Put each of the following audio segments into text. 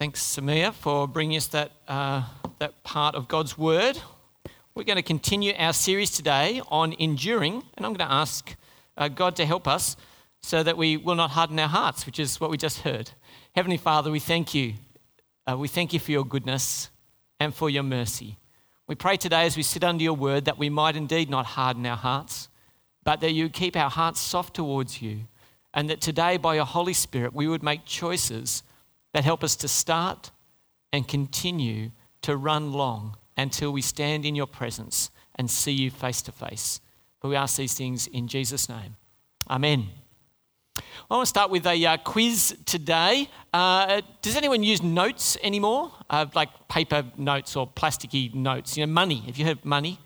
Thanks, Samia, for bringing us that, uh, that part of God's Word. We're going to continue our series today on enduring, and I'm going to ask uh, God to help us so that we will not harden our hearts, which is what we just heard. Heavenly Father, we thank you. Uh, we thank you for your goodness and for your mercy. We pray today as we sit under your word that we might indeed not harden our hearts, but that you keep our hearts soft towards you, and that today, by your Holy Spirit, we would make choices that help us to start and continue to run long until we stand in your presence and see you face to face. But we ask these things in Jesus' name. Amen. I want to start with a uh, quiz today. Uh, does anyone use notes anymore? Uh, like paper notes or plasticky notes? You know, money. Have you heard of money?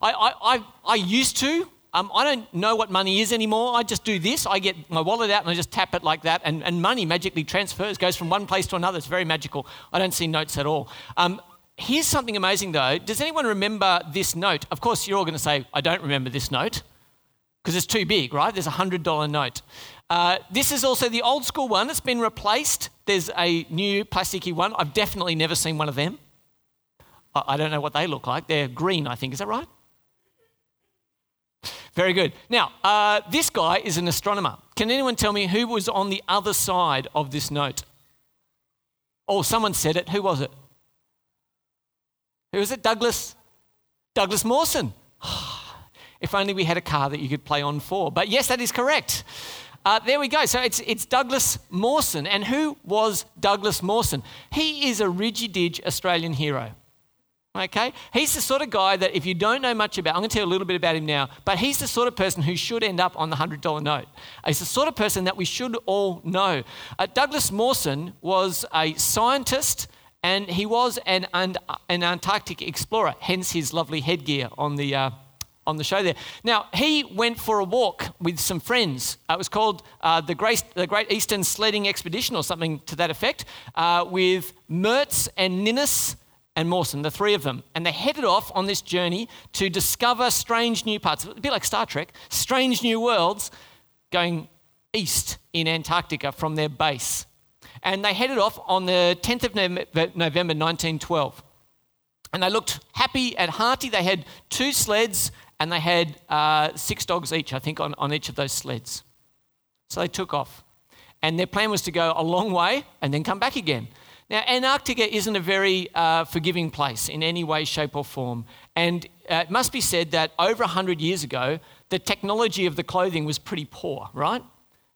I, I, I, I used to. Um, I don't know what money is anymore. I just do this. I get my wallet out and I just tap it like that, and, and money magically transfers, goes from one place to another. It's very magical. I don't see notes at all. Um, here's something amazing though. Does anyone remember this note? Of course, you're all going to say, I don't remember this note because it's too big, right? There's a $100 note. Uh, this is also the old school one. It's been replaced. There's a new plasticky one. I've definitely never seen one of them. I, I don't know what they look like. They're green, I think. Is that right? Very good. Now, uh, this guy is an astronomer. Can anyone tell me who was on the other side of this note? Oh, someone said it. Who was it? Who was it? Douglas? Douglas Mawson. if only we had a car that you could play on for. But yes, that is correct. Uh, there we go. So it's, it's Douglas Mawson. And who was Douglas Mawson? He is a ridgy Australian hero. Okay? He's the sort of guy that if you don't know much about, I'm going to tell you a little bit about him now, but he's the sort of person who should end up on the $100 note. He's the sort of person that we should all know. Uh, Douglas Mawson was a scientist and he was an, an, an, Antarctic explorer, hence his lovely headgear on the, uh, on the show there. Now, he went for a walk with some friends. Uh, it was called uh, the, Great, the Great Eastern Sledding Expedition or something to that effect, uh, with Mertz and Ninnis and Mawson, the three of them. And they headed off on this journey to discover strange new parts, a bit like Star Trek, strange new worlds going east in Antarctica from their base. And they headed off on the 10th of November 1912. And they looked happy and hearty. They had two sleds and they had uh, six dogs each, I think, on, on each of those sleds. So they took off. And their plan was to go a long way and then come back again. Now, Antarctica isn't a very uh, forgiving place in any way, shape, or form. And uh, it must be said that over 100 years ago, the technology of the clothing was pretty poor, right?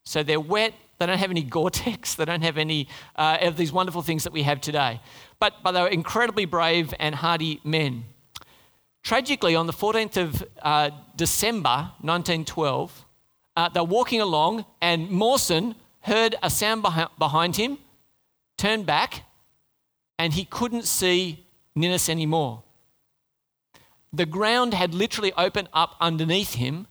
So they're wet, they don't have any Gore Tex, they don't have any uh, of these wonderful things that we have today. But, but they were incredibly brave and hardy men. Tragically, on the 14th of uh, December 1912, uh, they're walking along, and Mawson heard a sound behind him, turned back, and he couldn't see Ninnis anymore. The ground had literally opened up underneath him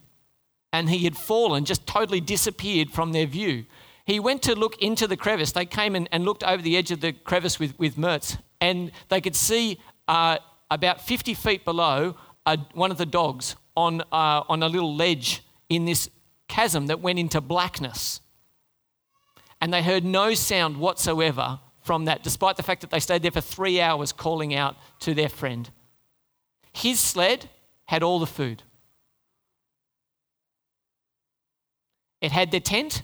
and he had fallen, just totally disappeared from their view. He went to look into the crevice. They came in and looked over the edge of the crevice with, with Mertz, and they could see uh, about 50 feet below one of the dogs on, uh, on a little ledge in this chasm that went into blackness. And they heard no sound whatsoever from that, despite the fact that they stayed there for three hours calling out to their friend. His sled had all the food. It had their tent,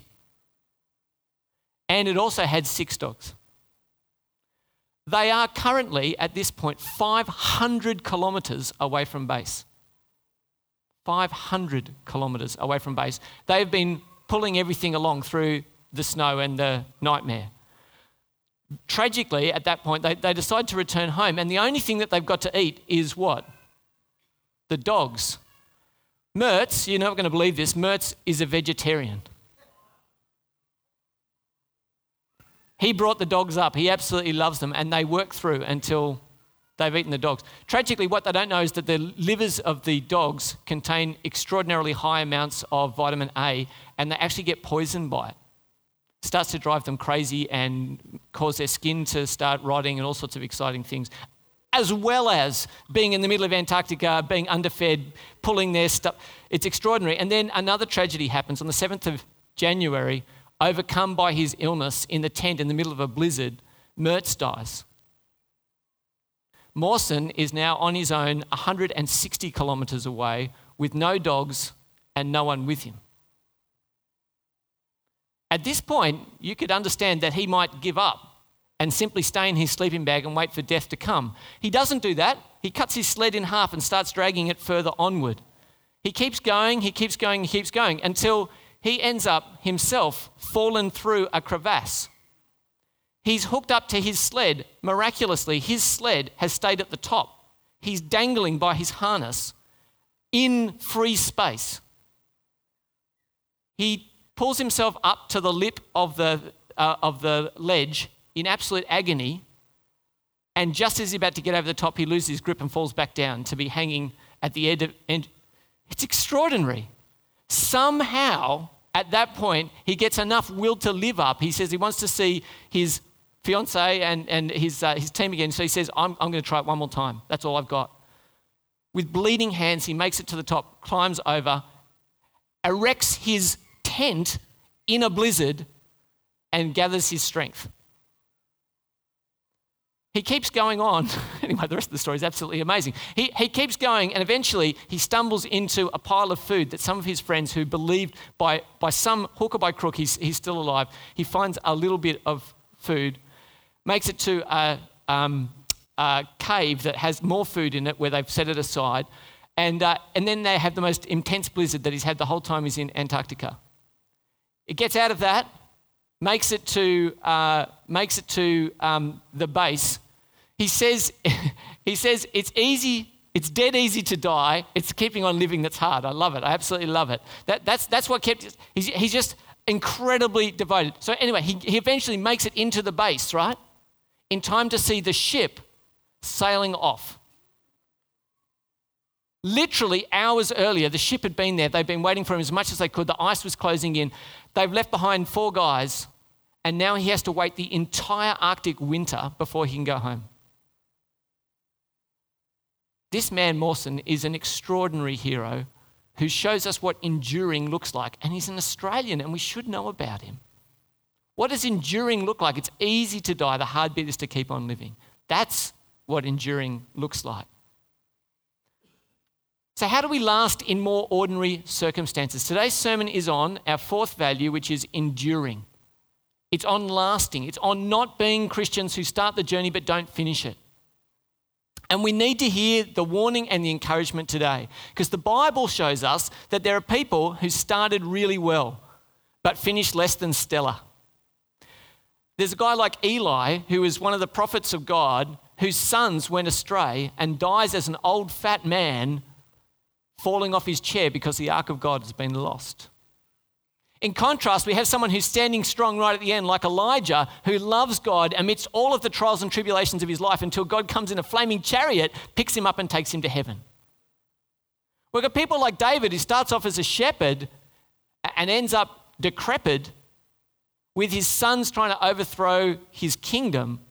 and it also had six dogs. They are currently, at this point, 500 kilometres away from base. 500 kilometres away from base. They've been pulling everything along through the snow and the nightmare tragically, at that point, they, they decide to return home, and the only thing that they've got to eat is what? The dogs. Mertz, you're not going to believe this, Mertz is a vegetarian. He brought the dogs up. He absolutely loves them, and they work through until they've eaten the dogs. Tragically, what they don't know is that the livers of the dogs contain extraordinarily high amounts of vitamin A, and they actually get poisoned by it starts to drive them crazy and cause their skin to start rotting and all sorts of exciting things. As well as being in the middle of Antarctica, being underfed, pulling their stuff. It's extraordinary. And then another tragedy happens on the 7th of January, overcome by his illness in the tent in the middle of a blizzard. Mertz dies. Mawson is now on his own 160 kilometres away with no dogs and no one with him. At this point, you could understand that he might give up and simply stay in his sleeping bag and wait for death to come. He doesn't do that. He cuts his sled in half and starts dragging it further onward. He keeps going, he keeps going, he keeps going until he ends up himself fallen through a crevasse. He's hooked up to his sled. Miraculously, his sled has stayed at the top. He's dangling by his harness in free space. He pulls himself up to the lip of the, uh, of the ledge in absolute agony. And just as he's about to get over the top, he loses his grip and falls back down to be hanging at the end. Of, end. It's extraordinary. Somehow, at that point, he gets enough will to live up. He says he wants to see his fiance and, and his, uh, his team again. So he says, I'm, I'm going to try it one more time. That's all I've got. With bleeding hands, he makes it to the top, climbs over, erects his tent in a blizzard, and gathers his strength. He keeps going on. anyway, the rest of the story is absolutely amazing. He, he keeps going, and eventually he stumbles into a pile of food that some of his friends who believed by, by some hook or by crook he's, he's still alive, he finds a little bit of food makes it to a, um, a cave that has more food in it where they've set it aside. And, uh, and then they have the most intense blizzard that he's had the whole time he's in Antarctica. It gets out of that, makes it to, uh, makes it to um, the base. He says, he says, it's easy, it's dead easy to die. It's keeping on living that's hard. I love it. I absolutely love it. That, that's, that's what kept, he's, he's just incredibly devoted. So anyway, he, he eventually makes it into the base, right? in time to see the ship sailing off. Literally hours earlier, the ship had been there. They'd been waiting for him as much as they could. The ice was closing in. They've left behind four guys, and now he has to wait the entire Arctic winter before he can go home. This man, Mawson, is an extraordinary hero who shows us what enduring looks like. And he's an Australian, and we should know about him. What does enduring look like? It's easy to die, the hard bit is to keep on living. That's what enduring looks like. So, how do we last in more ordinary circumstances? Today's sermon is on our fourth value, which is enduring. It's on lasting, it's on not being Christians who start the journey but don't finish it. And we need to hear the warning and the encouragement today because the Bible shows us that there are people who started really well but finished less than stellar. There's a guy like Eli, who is one of the prophets of God, whose sons went astray and dies as an old fat man falling off his chair because the ark of God has been lost. In contrast, we have someone who's standing strong right at the end, like Elijah, who loves God amidst all of the trials and tribulations of his life until God comes in a flaming chariot, picks him up, and takes him to heaven. We've got people like David, who starts off as a shepherd and ends up decrepit with his sons trying to overthrow his kingdom,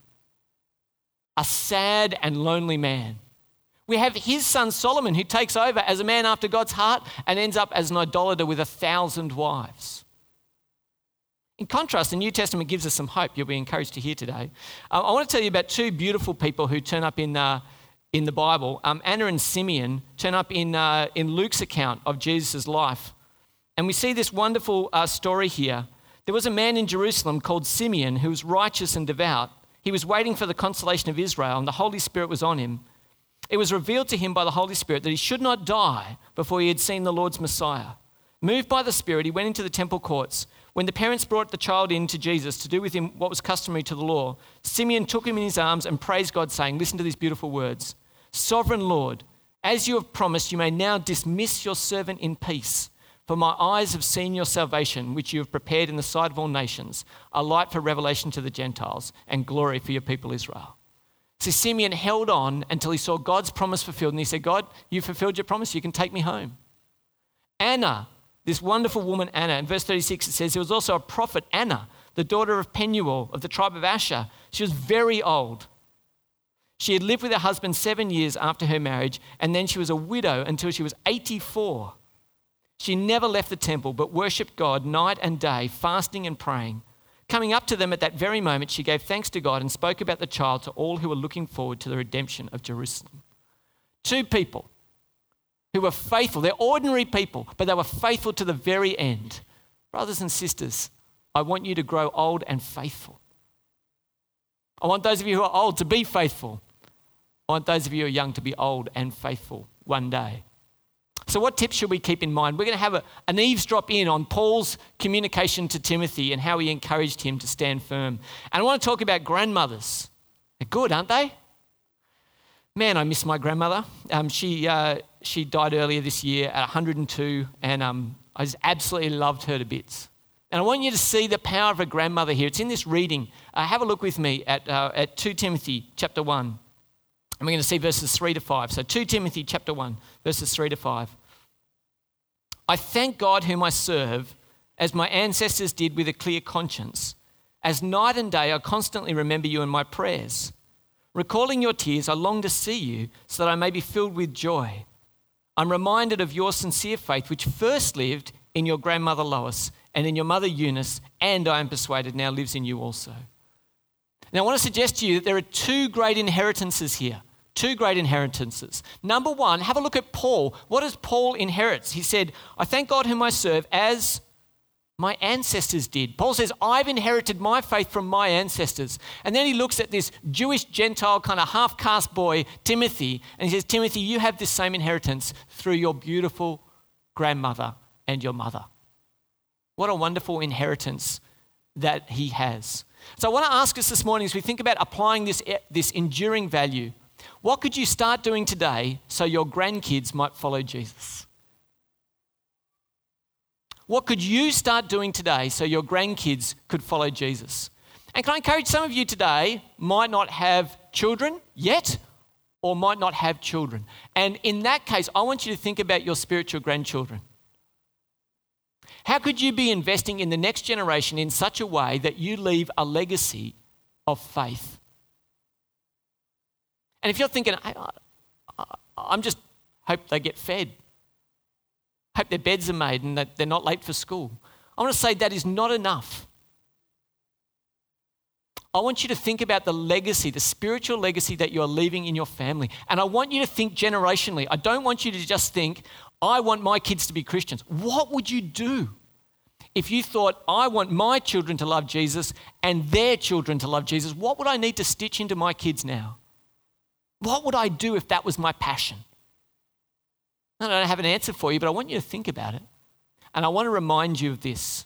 a sad and lonely man. We have his son Solomon, who takes over as a man after God's heart and ends up as an idolater with a thousand wives. In contrast, the New Testament gives us some hope you'll be encouraged to hear today. Uh, I want to tell you about two beautiful people who turn up in, uh, in the Bible. Um, Anna and Simeon turn up in, uh, in Luke's account of Jesus' life. And we see this wonderful uh, story here there was a man in Jerusalem called Simeon who was righteous and devout. He was waiting for the consolation of Israel, and the Holy Spirit was on him. It was revealed to him by the Holy Spirit that he should not die before he had seen the Lord's Messiah. Moved by the Spirit, he went into the temple courts. When the parents brought the child in to Jesus to do with him what was customary to the law, Simeon took him in his arms and praised God, saying, Listen to these beautiful words Sovereign Lord, as you have promised, you may now dismiss your servant in peace for my eyes have seen your salvation, which you have prepared in the sight of all nations, a light for revelation to the Gentiles and glory for your people Israel. So Simeon held on until he saw God's promise fulfilled, and he said, God, you fulfilled your promise, you can take me home. Anna, this wonderful woman, Anna, in verse 36 it says, there was also a prophet, Anna, the daughter of Penuel of the tribe of Asher. She was very old. She had lived with her husband seven years after her marriage, and then she was a widow until she was 84. She never left the temple, but worshipped God night and day, fasting and praying. Coming up to them at that very moment, she gave thanks to God and spoke about the child to all who were looking forward to the redemption of Jerusalem. Two people who were faithful. They're ordinary people, but they were faithful to the very end. Brothers and sisters, I want you to grow old and faithful. I want those of you who are old to be faithful. I want those of you who are young to be old and faithful one day. So, what tips should we keep in mind? We're going to have a, an eavesdrop in on Paul's communication to Timothy and how he encouraged him to stand firm. And I want to talk about grandmothers. They're good, aren't they? Man, I miss my grandmother. Um, she, uh, she died earlier this year at 102, and um, I just absolutely loved her to bits. And I want you to see the power of a grandmother here. It's in this reading. Uh, have a look with me at, uh, at 2 Timothy chapter 1. And we're going to see verses 3 to 5. So 2 Timothy chapter 1, verses 3 to 5. I thank God whom I serve, as my ancestors did with a clear conscience. As night and day, I constantly remember you in my prayers. Recalling your tears, I long to see you so that I may be filled with joy. I'm reminded of your sincere faith, which first lived in your grandmother Lois and in your mother Eunice, and I am persuaded now lives in you also. Now, I want to suggest to you that there are two great inheritances here Two great inheritances. Number one, have a look at Paul. What does Paul inherit? He said, I thank God whom I serve as my ancestors did. Paul says, I've inherited my faith from my ancestors. And then he looks at this Jewish Gentile kind of half caste boy, Timothy, and he says, Timothy, you have this same inheritance through your beautiful grandmother and your mother. What a wonderful inheritance that he has. So I want to ask us this morning as we think about applying this, this enduring value what could you start doing today so your grandkids might follow Jesus? What could you start doing today so your grandkids could follow Jesus? And can I encourage some of you today might not have children yet or might not have children. And in that case, I want you to think about your spiritual grandchildren. How could you be investing in the next generation in such a way that you leave a legacy of faith? And if you're thinking, I, am just hope they get fed, hope their beds are made and that they're not late for school, I want to say that is not enough. I want you to think about the legacy, the spiritual legacy that you are leaving in your family. And I want you to think generationally. I don't want you to just think, I want my kids to be Christians. What would you do if you thought, I want my children to love Jesus and their children to love Jesus? What would I need to stitch into my kids now? What would I do if that was my passion? I don't have an answer for you, but I want you to think about it. And I want to remind you of this.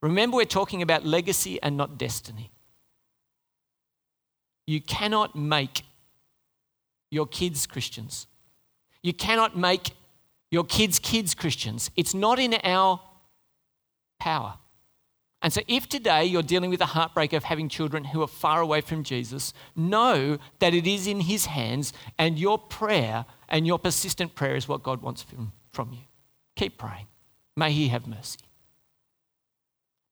Remember, we're talking about legacy and not destiny. You cannot make your kids Christians. You cannot make your kids' kids Christians. It's not in our power. And so, if today you're dealing with the heartbreak of having children who are far away from Jesus, know that it is in His hands, and your prayer and your persistent prayer is what God wants from, you. Keep praying. May He have mercy.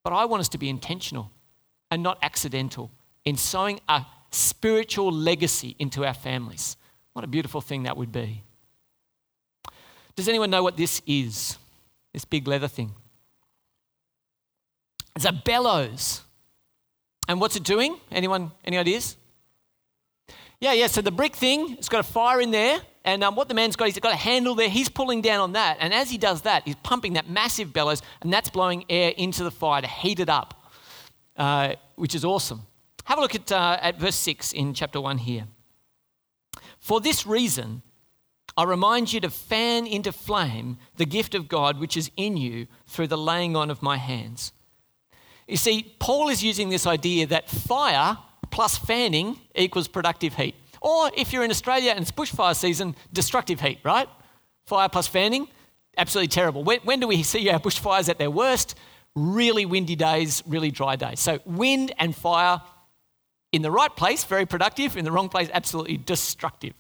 But I want us to be intentional and not accidental in sowing a spiritual legacy into our families. What a beautiful thing that would be. Does anyone know what this is? This big leather thing? It's a bellows. And what's it doing? Anyone, any ideas? Yeah, yeah. So the brick thing, it's got a fire in there. And um, what the man's got, he's got a handle there. He's pulling down on that. And as he does that, he's pumping that massive bellows, and that's blowing air into the fire to heat it up, uh, which is awesome. Have a look at, uh, at verse 6 in chapter 1 here. For this reason, I remind you to fan into flame the gift of God which is in you through the laying on of my hands. You see, Paul is using this idea that fire plus fanning equals productive heat. Or if you're in Australia and it's bushfire season, destructive heat, right? Fire plus fanning, absolutely terrible. When, when do we see our bushfires at their worst? Really windy days, really dry days. So, wind and fire in the right place, very productive, in the wrong place, absolutely destructive.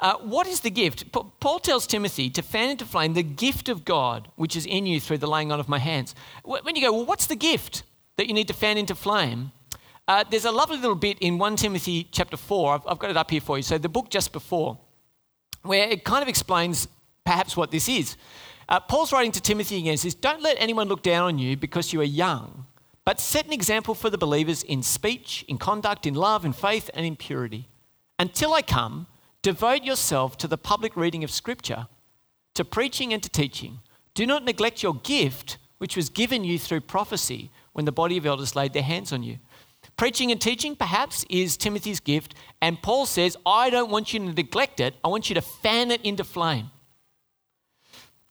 Uh, what is the gift? Paul tells Timothy to fan into flame the gift of God, which is in you through the laying on of my hands. When you go, well, what's the gift that you need to fan into flame? Uh, there's a lovely little bit in 1 Timothy chapter 4. I've, I've got it up here for you. So, the book just before, where it kind of explains perhaps what this is. Uh, Paul's writing to Timothy again says, Don't let anyone look down on you because you are young, but set an example for the believers in speech, in conduct, in love, in faith, and in purity. Until I come, devote yourself to the public reading of Scripture, to preaching and to teaching. Do not neglect your gift, which was given you through prophecy when the body of elders laid their hands on you. Preaching and teaching, perhaps, is Timothy's gift. And Paul says, I don't want you to neglect it, I want you to fan it into flame.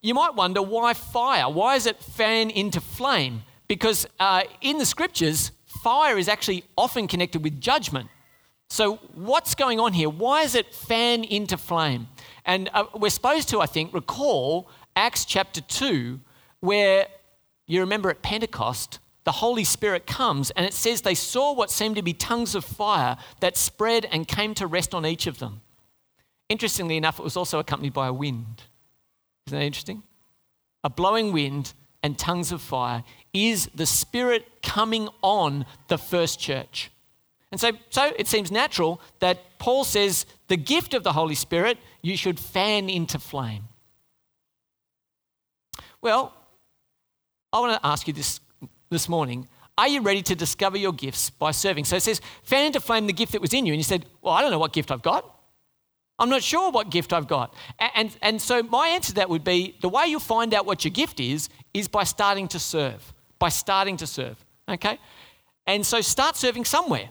You might wonder why fire? Why is it fan into flame? Because uh, in the scriptures, fire is actually often connected with judgment. So, what's going on here? Why is it fan into flame? And uh, we're supposed to, I think, recall Acts chapter 2, where you remember at Pentecost, the Holy Spirit comes and it says they saw what seemed to be tongues of fire that spread and came to rest on each of them. Interestingly enough, it was also accompanied by a wind. Isn't that interesting? A blowing wind and tongues of fire is the Spirit coming on the first church. And so, so it seems natural that Paul says the gift of the Holy Spirit you should fan into flame. Well, I want to ask you this this morning, are you ready to discover your gifts by serving? So it says, fan into flame the gift that was in you. And you said, Well, I don't know what gift I've got. I'm not sure what gift I've got. And, and, and so my answer to that would be the way you find out what your gift is, is by starting to serve. By starting to serve. Okay? And so start serving somewhere.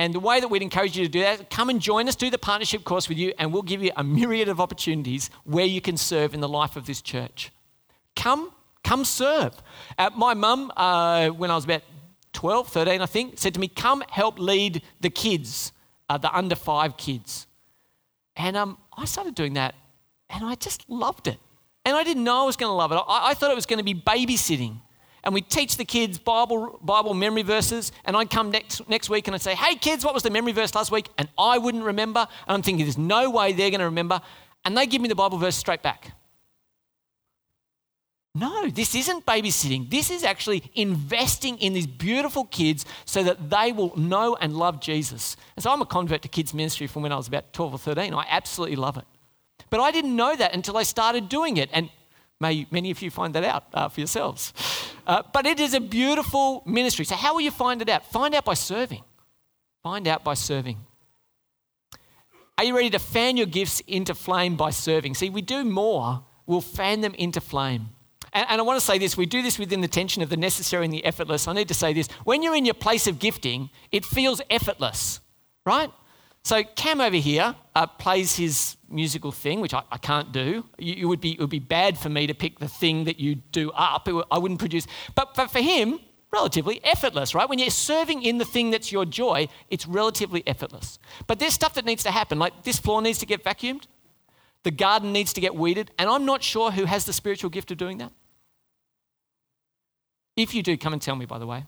And the way that we'd encourage you to do that, come and join us, do the partnership course with you, and we'll give you a myriad of opportunities where you can serve in the life of this church. Come Come serve. Uh, my mum, uh, when I was about 12, 13, I think, said to me, Come help lead the kids, uh, the under five kids. And um, I started doing that, and I just loved it. And I didn't know I was going to love it. I, I thought it was going to be babysitting. And we'd teach the kids Bible, Bible memory verses, and I'd come next, next week and I'd say, Hey, kids, what was the memory verse last week? And I wouldn't remember. And I'm thinking, There's no way they're going to remember. And they give me the Bible verse straight back. No, this isn't babysitting. This is actually investing in these beautiful kids so that they will know and love Jesus. And so I'm a convert to kids' ministry from when I was about 12 or 13. I absolutely love it. But I didn't know that until I started doing it. And may many of you find that out uh, for yourselves. Uh, but it is a beautiful ministry. So, how will you find it out? Find out by serving. Find out by serving. Are you ready to fan your gifts into flame by serving? See, we do more, we'll fan them into flame. And, and I want to say this we do this within the tension of the necessary and the effortless. I need to say this. When you're in your place of gifting, it feels effortless, right? So Cam over here uh, plays his musical thing, which I, I can't do. You, would be, it would be bad for me to pick the thing that you do up. I wouldn't produce. But, but for him, relatively effortless, right? When you're serving in the thing that's your joy, it's relatively effortless. But there's stuff that needs to happen. Like this floor needs to get vacuumed, the garden needs to get weeded, and I'm not sure who has the spiritual gift of doing that. If you do, come and tell me, by the way.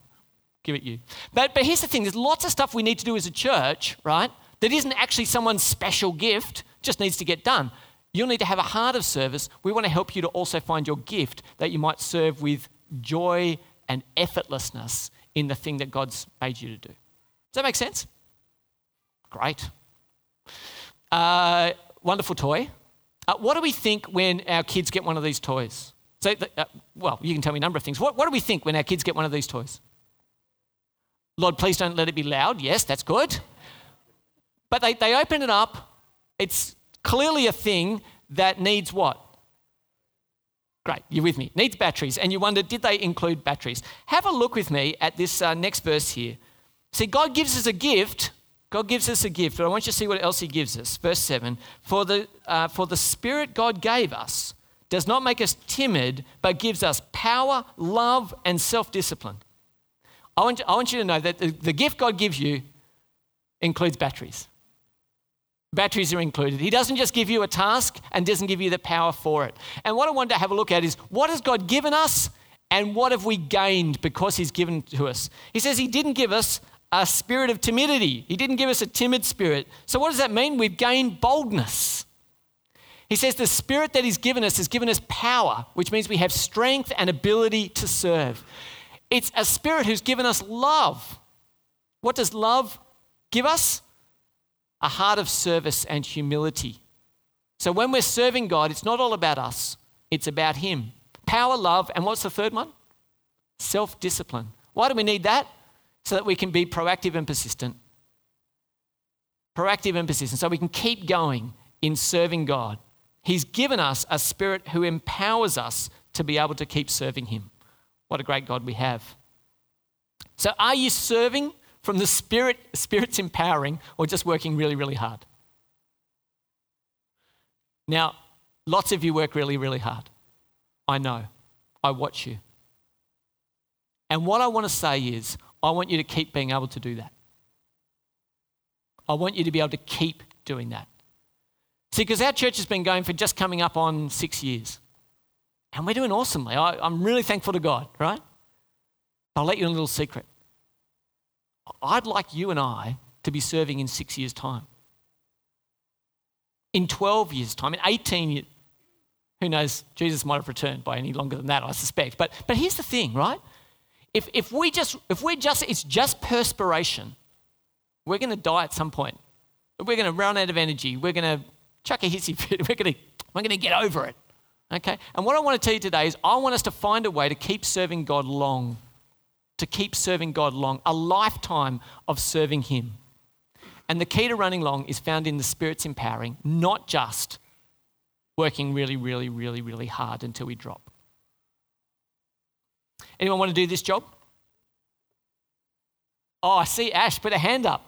Give it you. But, but here's the thing there's lots of stuff we need to do as a church, right? That isn't actually someone's special gift, just needs to get done. You'll need to have a heart of service. We want to help you to also find your gift that you might serve with joy and effortlessness in the thing that God's made you to do. Does that make sense? Great. Uh, wonderful toy. Uh, what do we think when our kids get one of these toys? So, uh, well, you can tell me a number of things. What, what do we think when our kids get one of these toys? Lord, please don't let it be loud. Yes, that's good. But they, they open it up. It's clearly a thing that needs what? Great, you're with me. Needs batteries. And you wonder, did they include batteries? Have a look with me at this uh, next verse here. See, God gives us a gift. God gives us a gift, but I want you to see what else He gives us. Verse 7 For the, uh, for the Spirit God gave us does not make us timid, but gives us power, love, and self discipline. I want, I want you to know that the, the gift God gives you includes batteries. Batteries are included. He doesn't just give you a task and doesn't give you the power for it. And what I wanted to have a look at is what has God given us and what have we gained because He's given to us? He says He didn't give us a spirit of timidity, He didn't give us a timid spirit. So, what does that mean? We've gained boldness. He says the Spirit that He's given us has given us power, which means we have strength and ability to serve. It's a Spirit who's given us love. What does love give us? A heart of service and humility. So when we're serving God, it's not all about us, It's about Him. Power, love, and what's the third one? Self discipline. Why do we need that? So that we can be proactive and persistent. Proactive and persistent, so we can keep going in serving God. He's given us a spirit who empowers us to be able to keep serving Him. What a great God we have. So, are you serving from the Spirit, Spirit's empowering, or just working really, really hard? Now, lots of you work really, really hard. I know. I watch you. And what I want to say is, I want you to keep being able to do that. I want you to be able to keep doing that. See, because our church has been going for just coming up on six years. And we're doing awesomely. I, am really thankful to God, right? I'll let you in a little secret. I'd like you and I to be serving in six years' time. In 12 years' time, in 18 years, who knows, Jesus might have returned by any longer than that, I suspect. But, but here's the thing, right? If, if we just, if we're just, it's just perspiration, we're going to die at some point. We're going to run out of energy. We're going to chuck a hissy fit. We're going to, we're going to get over it. Okay? And what I want to tell you today is I want us to find a way to keep serving God long, to keep serving God long, a lifetime of serving Him. And the key to running long is found in the Spirit's empowering, not just working really, really, really, really hard until we drop. Anyone want to do this job? Oh, I see Ash, put a hand up.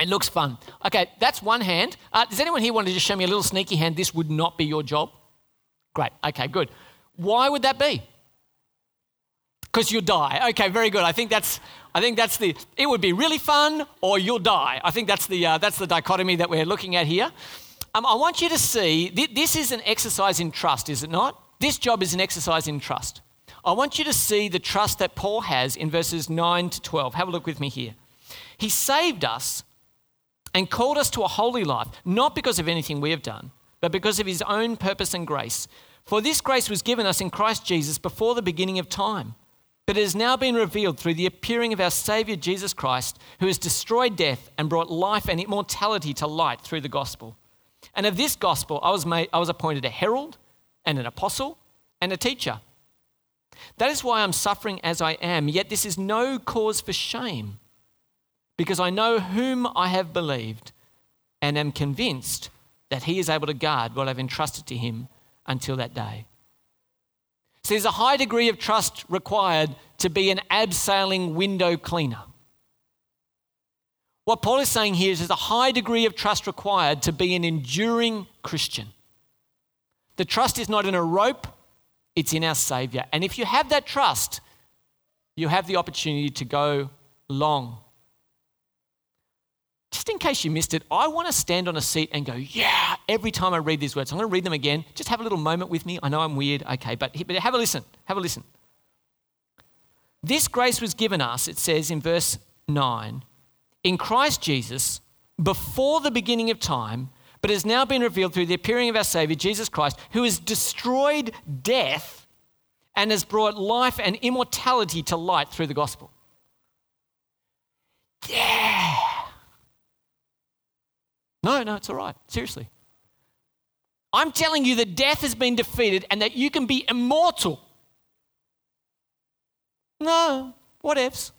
It looks fun. Okay, that's one hand. Uh, does anyone here want to just show me a little sneaky hand? This would not be your job. Great. Okay, good. Why would that be? Because you'll die. Okay, very good. I think that's. I think that's the. It would be really fun, or you'll die. I think that's the. Uh, that's the dichotomy that we're looking at here. Um, I want you to see. Th- this is an exercise in trust, is it not? This job is an exercise in trust. I want you to see the trust that Paul has in verses 9 to 12. Have a look with me here. He saved us and called us to a holy life, not because of anything we have done, but because of his own purpose and grace. For this grace was given us in Christ Jesus before the beginning of time, but it has now been revealed through the appearing of our Saviour Jesus Christ, who has destroyed death and brought life and immortality to light through the gospel. And of this gospel, I was, made, I was appointed a herald and an apostle and a teacher. That is why I'm suffering as I am, yet this is no cause for shame because I know whom I have believed and am convinced that he is able to guard what I've entrusted to him until that day. So there's a high degree of trust required to be an abseiling window cleaner. What Paul is saying here is there's a high degree of trust required to be an enduring Christian. The trust is not in a rope, it's in our Savior. And if you have that trust, you have the opportunity to go long just in case you missed it, I want to stand on a seat and go, yeah, every time I read these words. I'm going to read them again. Just have a little moment with me. I know I'm weird, okay, but, but have a listen. Have a listen. This grace was given us, it says in verse 9, in Christ Jesus before the beginning of time, but has now been revealed through the appearing of our Savior, Jesus Christ, who has destroyed death and has brought life and immortality to light through the gospel. Yeah. No, no, it's all right. Seriously. I'm telling you that death has been defeated and that you can be immortal. No, what ifs?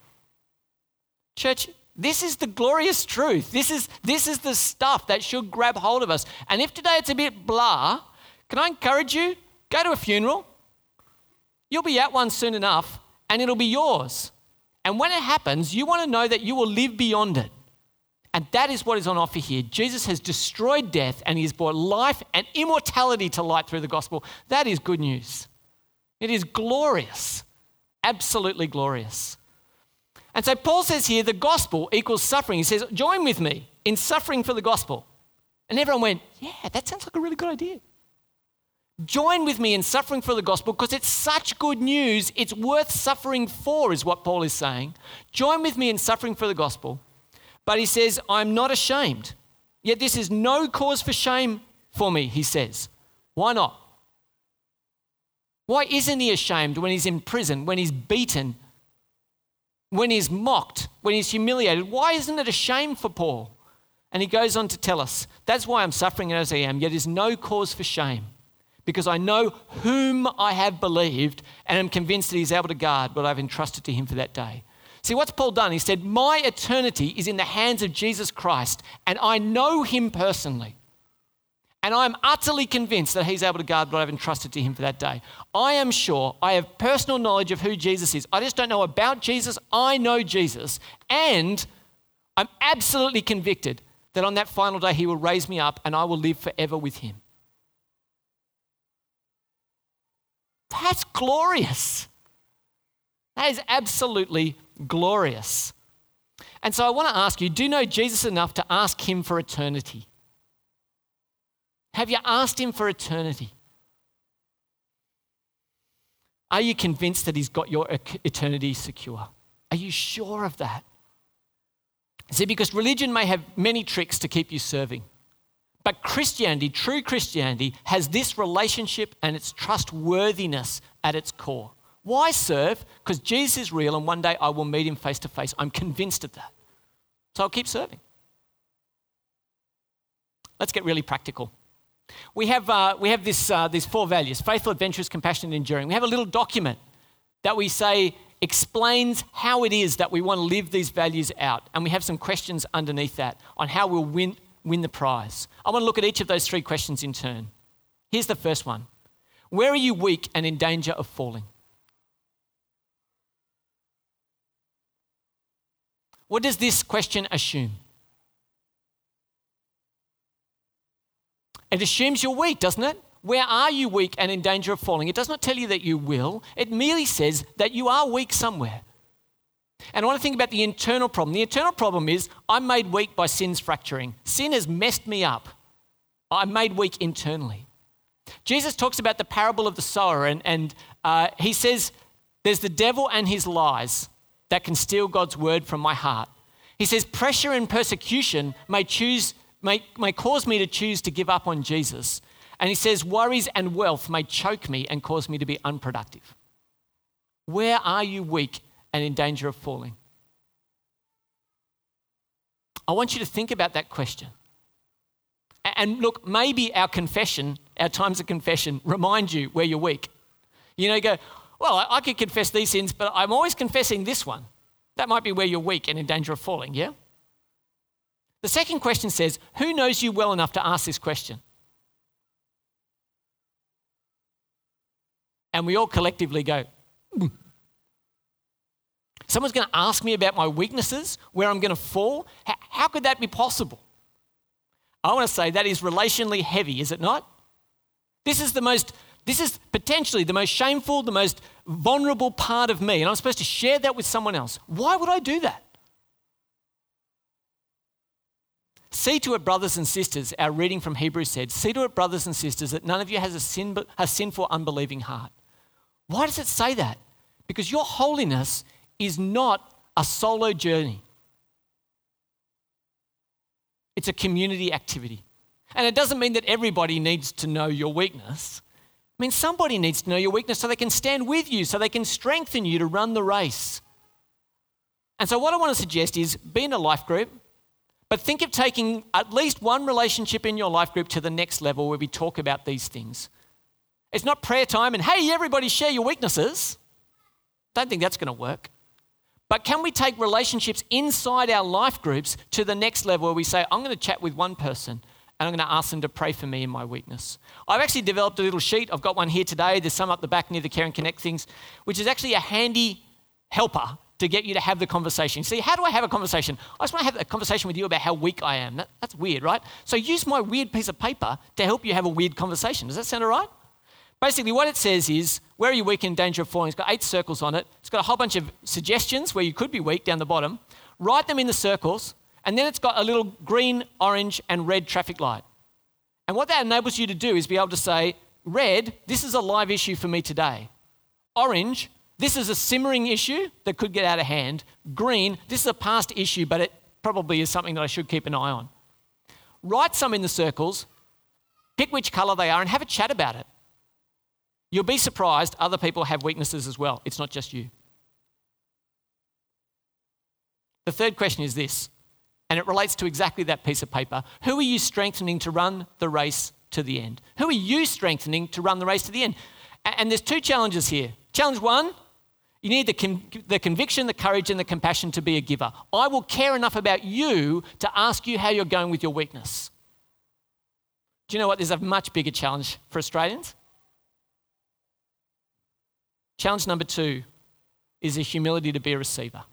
Church, this is the glorious truth. This is, this is the stuff that should grab hold of us. And if today it's a bit blah, can I encourage you? Go to a funeral. You'll be at one soon enough and it'll be yours. And when it happens, you want to know that you will live beyond it. And that is what is on offer here. Jesus has destroyed death and he has brought life and immortality to light through the gospel. That is good news. It is glorious, absolutely glorious. And so Paul says here the gospel equals suffering. He says, Join with me in suffering for the gospel. And everyone went, Yeah, that sounds like a really good idea. Join with me in suffering for the gospel because it's such good news, it's worth suffering for, is what Paul is saying. Join with me in suffering for the gospel but he says, I'm not ashamed. Yet this is no cause for shame for me, he says. Why not? Why isn't he ashamed when he's in prison, when he's beaten, when he's mocked, when he's humiliated? Why isn't it a shame for Paul? And he goes on to tell us, That's why I'm suffering as I am, yet is no cause for shame because I know whom I have believed and am convinced that he's able to guard what I've entrusted to him for that day. See, what's Paul done? He said, My eternity is in the hands of Jesus Christ, and I know him personally. And I'm utterly convinced that he's able to guard what I've entrusted to him for that day. I am sure I have personal knowledge of who Jesus is. I just don't know about Jesus. I know Jesus. And I'm absolutely convicted that on that final day he will raise me up and I will live forever with him. That's glorious. That is absolutely glorious. And so I want to ask you do you know Jesus enough to ask him for eternity? Have you asked him for eternity? Are you convinced that he's got your eternity secure? Are you sure of that? See, because religion may have many tricks to keep you serving. But Christianity, true Christianity, has this relationship and its trustworthiness at its core. Why serve? Because Jesus is real and one day I will meet him face to face. I'm convinced of that. So I'll keep serving. Let's get really practical. We have, uh, we have this, uh, these four values faithful, adventurous, compassionate, and enduring. We have a little document that we say explains how it is that we want to live these values out. And we have some questions underneath that on how we'll win, win the prize. I want to look at each of those three questions in turn. Here's the first one Where are you weak and in danger of falling? What does this question assume? It assumes you're weak, doesn't it? Where are you weak and in danger of falling? It does not tell you that you will, it merely says that you are weak somewhere. And I want to think about the internal problem. The internal problem is I'm made weak by sin's fracturing. Sin has messed me up. I'm made weak internally. Jesus talks about the parable of the sower, and, and uh, he says, There's the devil and his lies that can steal God's word from my heart. He says, Pressure and persecution may, choose, may, may cause me to choose to give up on Jesus. And he says, Worries and wealth may choke me and cause me to be unproductive. Where are you weak and in danger of falling? I want you to think about that question. And look, maybe our confession, our times of confession, remind you where you're weak. You know, you go, well, I could confess these sins, but I'm always confessing this one. That might be where you're weak and in danger of falling, yeah? The second question says, Who knows you well enough to ask this question? And we all collectively go, mm. Someone's going to ask me about my weaknesses, where I'm going to fall. How, how could that be possible? I want to say that is relationally heavy, is it not? This is the most, this is potentially the most shameful, the most vulnerable part of me, and I'm supposed to share that with someone else. Why would I do that? See to it, brothers and sisters, our reading from Hebrews said, see to it, brothers and sisters, that none of you has a, sin, a sinful, unbelieving heart. Why does it say that? Because your holiness is not a solo journey, it's a community activity. And it doesn't mean that everybody needs to know your weakness. I mean, somebody needs to know your weakness so they can stand with you, so they can strengthen you to run the race. And so, what I want to suggest is be in a life group, but think of taking at least one relationship in your life group to the next level where we talk about these things. It's not prayer time and, hey, everybody share your weaknesses. Don't think that's going to work. But can we take relationships inside our life groups to the next level where we say, I'm going to chat with one person and I'm going to ask them to pray for me in my weakness? I've actually developed a little sheet. I've got one here today. There's some up the back near the Care and Connect things, which is actually a handy helper to get you to have the conversation. See, how do I have a conversation? I just want to have a conversation with you about how weak I am. That, that's weird, right? So use my weird piece of paper to help you have a weird conversation. Does that sound all right? Basically, what it says is, where are you weak in danger of falling? It's got eight circles on it. It's got a whole bunch of suggestions where you could be weak down the bottom. Write them in the circles, and then it's got a little green, orange, and red traffic light. And what that enables you to do is be able to say, red, this is a live issue for me today. Orange, this is a simmering issue that could get out of hand. Green, this is a past issue, but it probably is something that I should keep an eye on. Write some in the circles, pick which colour they are, and have a chat about it. You'll be surprised other people have weaknesses as well. It's not just you. The third question is this, and it relates to exactly that piece of paper Who are you strengthening to run the race to the end? Who are you strengthening to run the race to the end? And there's two challenges here. Challenge one, you need the, con- the conviction, the courage, and the compassion to be a giver. I will care enough about you to ask you how you're going with your weakness. Do you know what? There's a much bigger challenge for Australians. Challenge number two is a humility to be a receiver,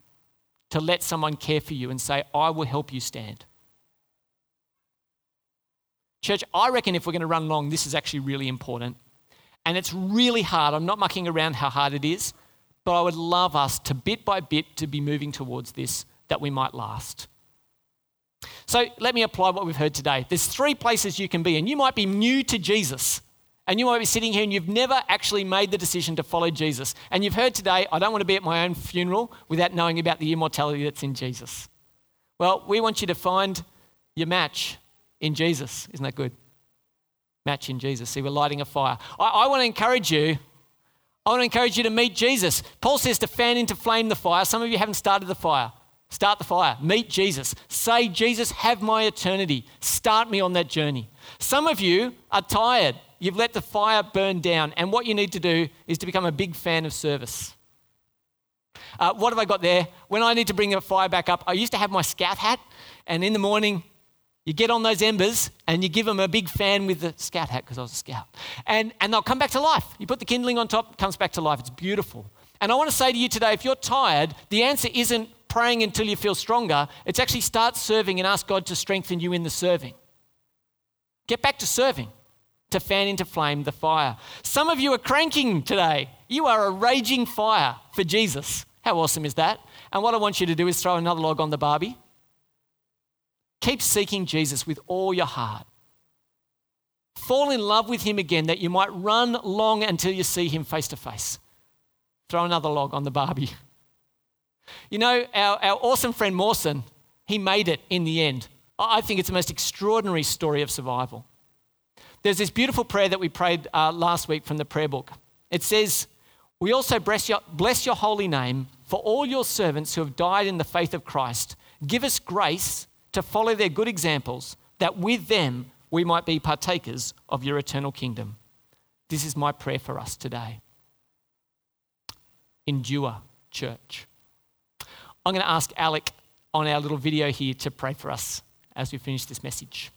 to let someone care for you and say, I will help you stand. Church, I reckon if we're going to run long, this is actually really important. And it's really hard. I'm not mucking around how hard it is, but I would love us to bit by bit to be moving towards this that we might last. So let me apply what we've heard today. There's three places you can be, and you might be new to Jesus. And you might be sitting here and you've never actually made the decision to follow Jesus. And you've heard today, I don't want to be at my own funeral without knowing about the immortality that's in Jesus. Well, we want you to find your match in Jesus. Isn't that good? Match in Jesus. See, we're lighting a fire. I, I want to encourage you. I want to encourage you to meet Jesus. Paul says to fan into flame the fire. Some of you haven't started the fire. Start the fire. Meet Jesus. Say, Jesus, have my eternity. Start me on that journey. Some of you are tired. You've let the fire burn down. And what you need to do is to become a big fan of service. Uh, what have I got there? When I need to bring the fire back up, I used to have my scout hat. And in the morning, you get on those embers and you give them a big fan with the scout hat because I was a scout. And, and they'll come back to life. You put the kindling on top, comes back to life. It's beautiful. And I want to say to you today if you're tired, the answer isn't praying until you feel stronger. It's actually start serving and ask God to strengthen you in the serving. Get back to serving to fan into flame the fire. Some of you are cranking today. You are a raging fire for Jesus. How awesome is that? And what I want you to do is throw another log on the Barbie. Keep seeking Jesus with all your heart. Fall in love with him again that you might run long until you see him face to face. Throw another log on the Barbie. You know, our, our awesome friend Mawson, he made it in the end. I think it's the most extraordinary story of survival. There's this beautiful prayer that we prayed uh, last week from the prayer book. It says, We also bless your, bless your holy name for all your servants who have died in the faith of Christ. Give us grace to follow their good examples, that with them we might be partakers of your eternal kingdom. This is my prayer for us today. Endure, church. I'm going to ask Alec on our little video here to pray for us as we finish this message.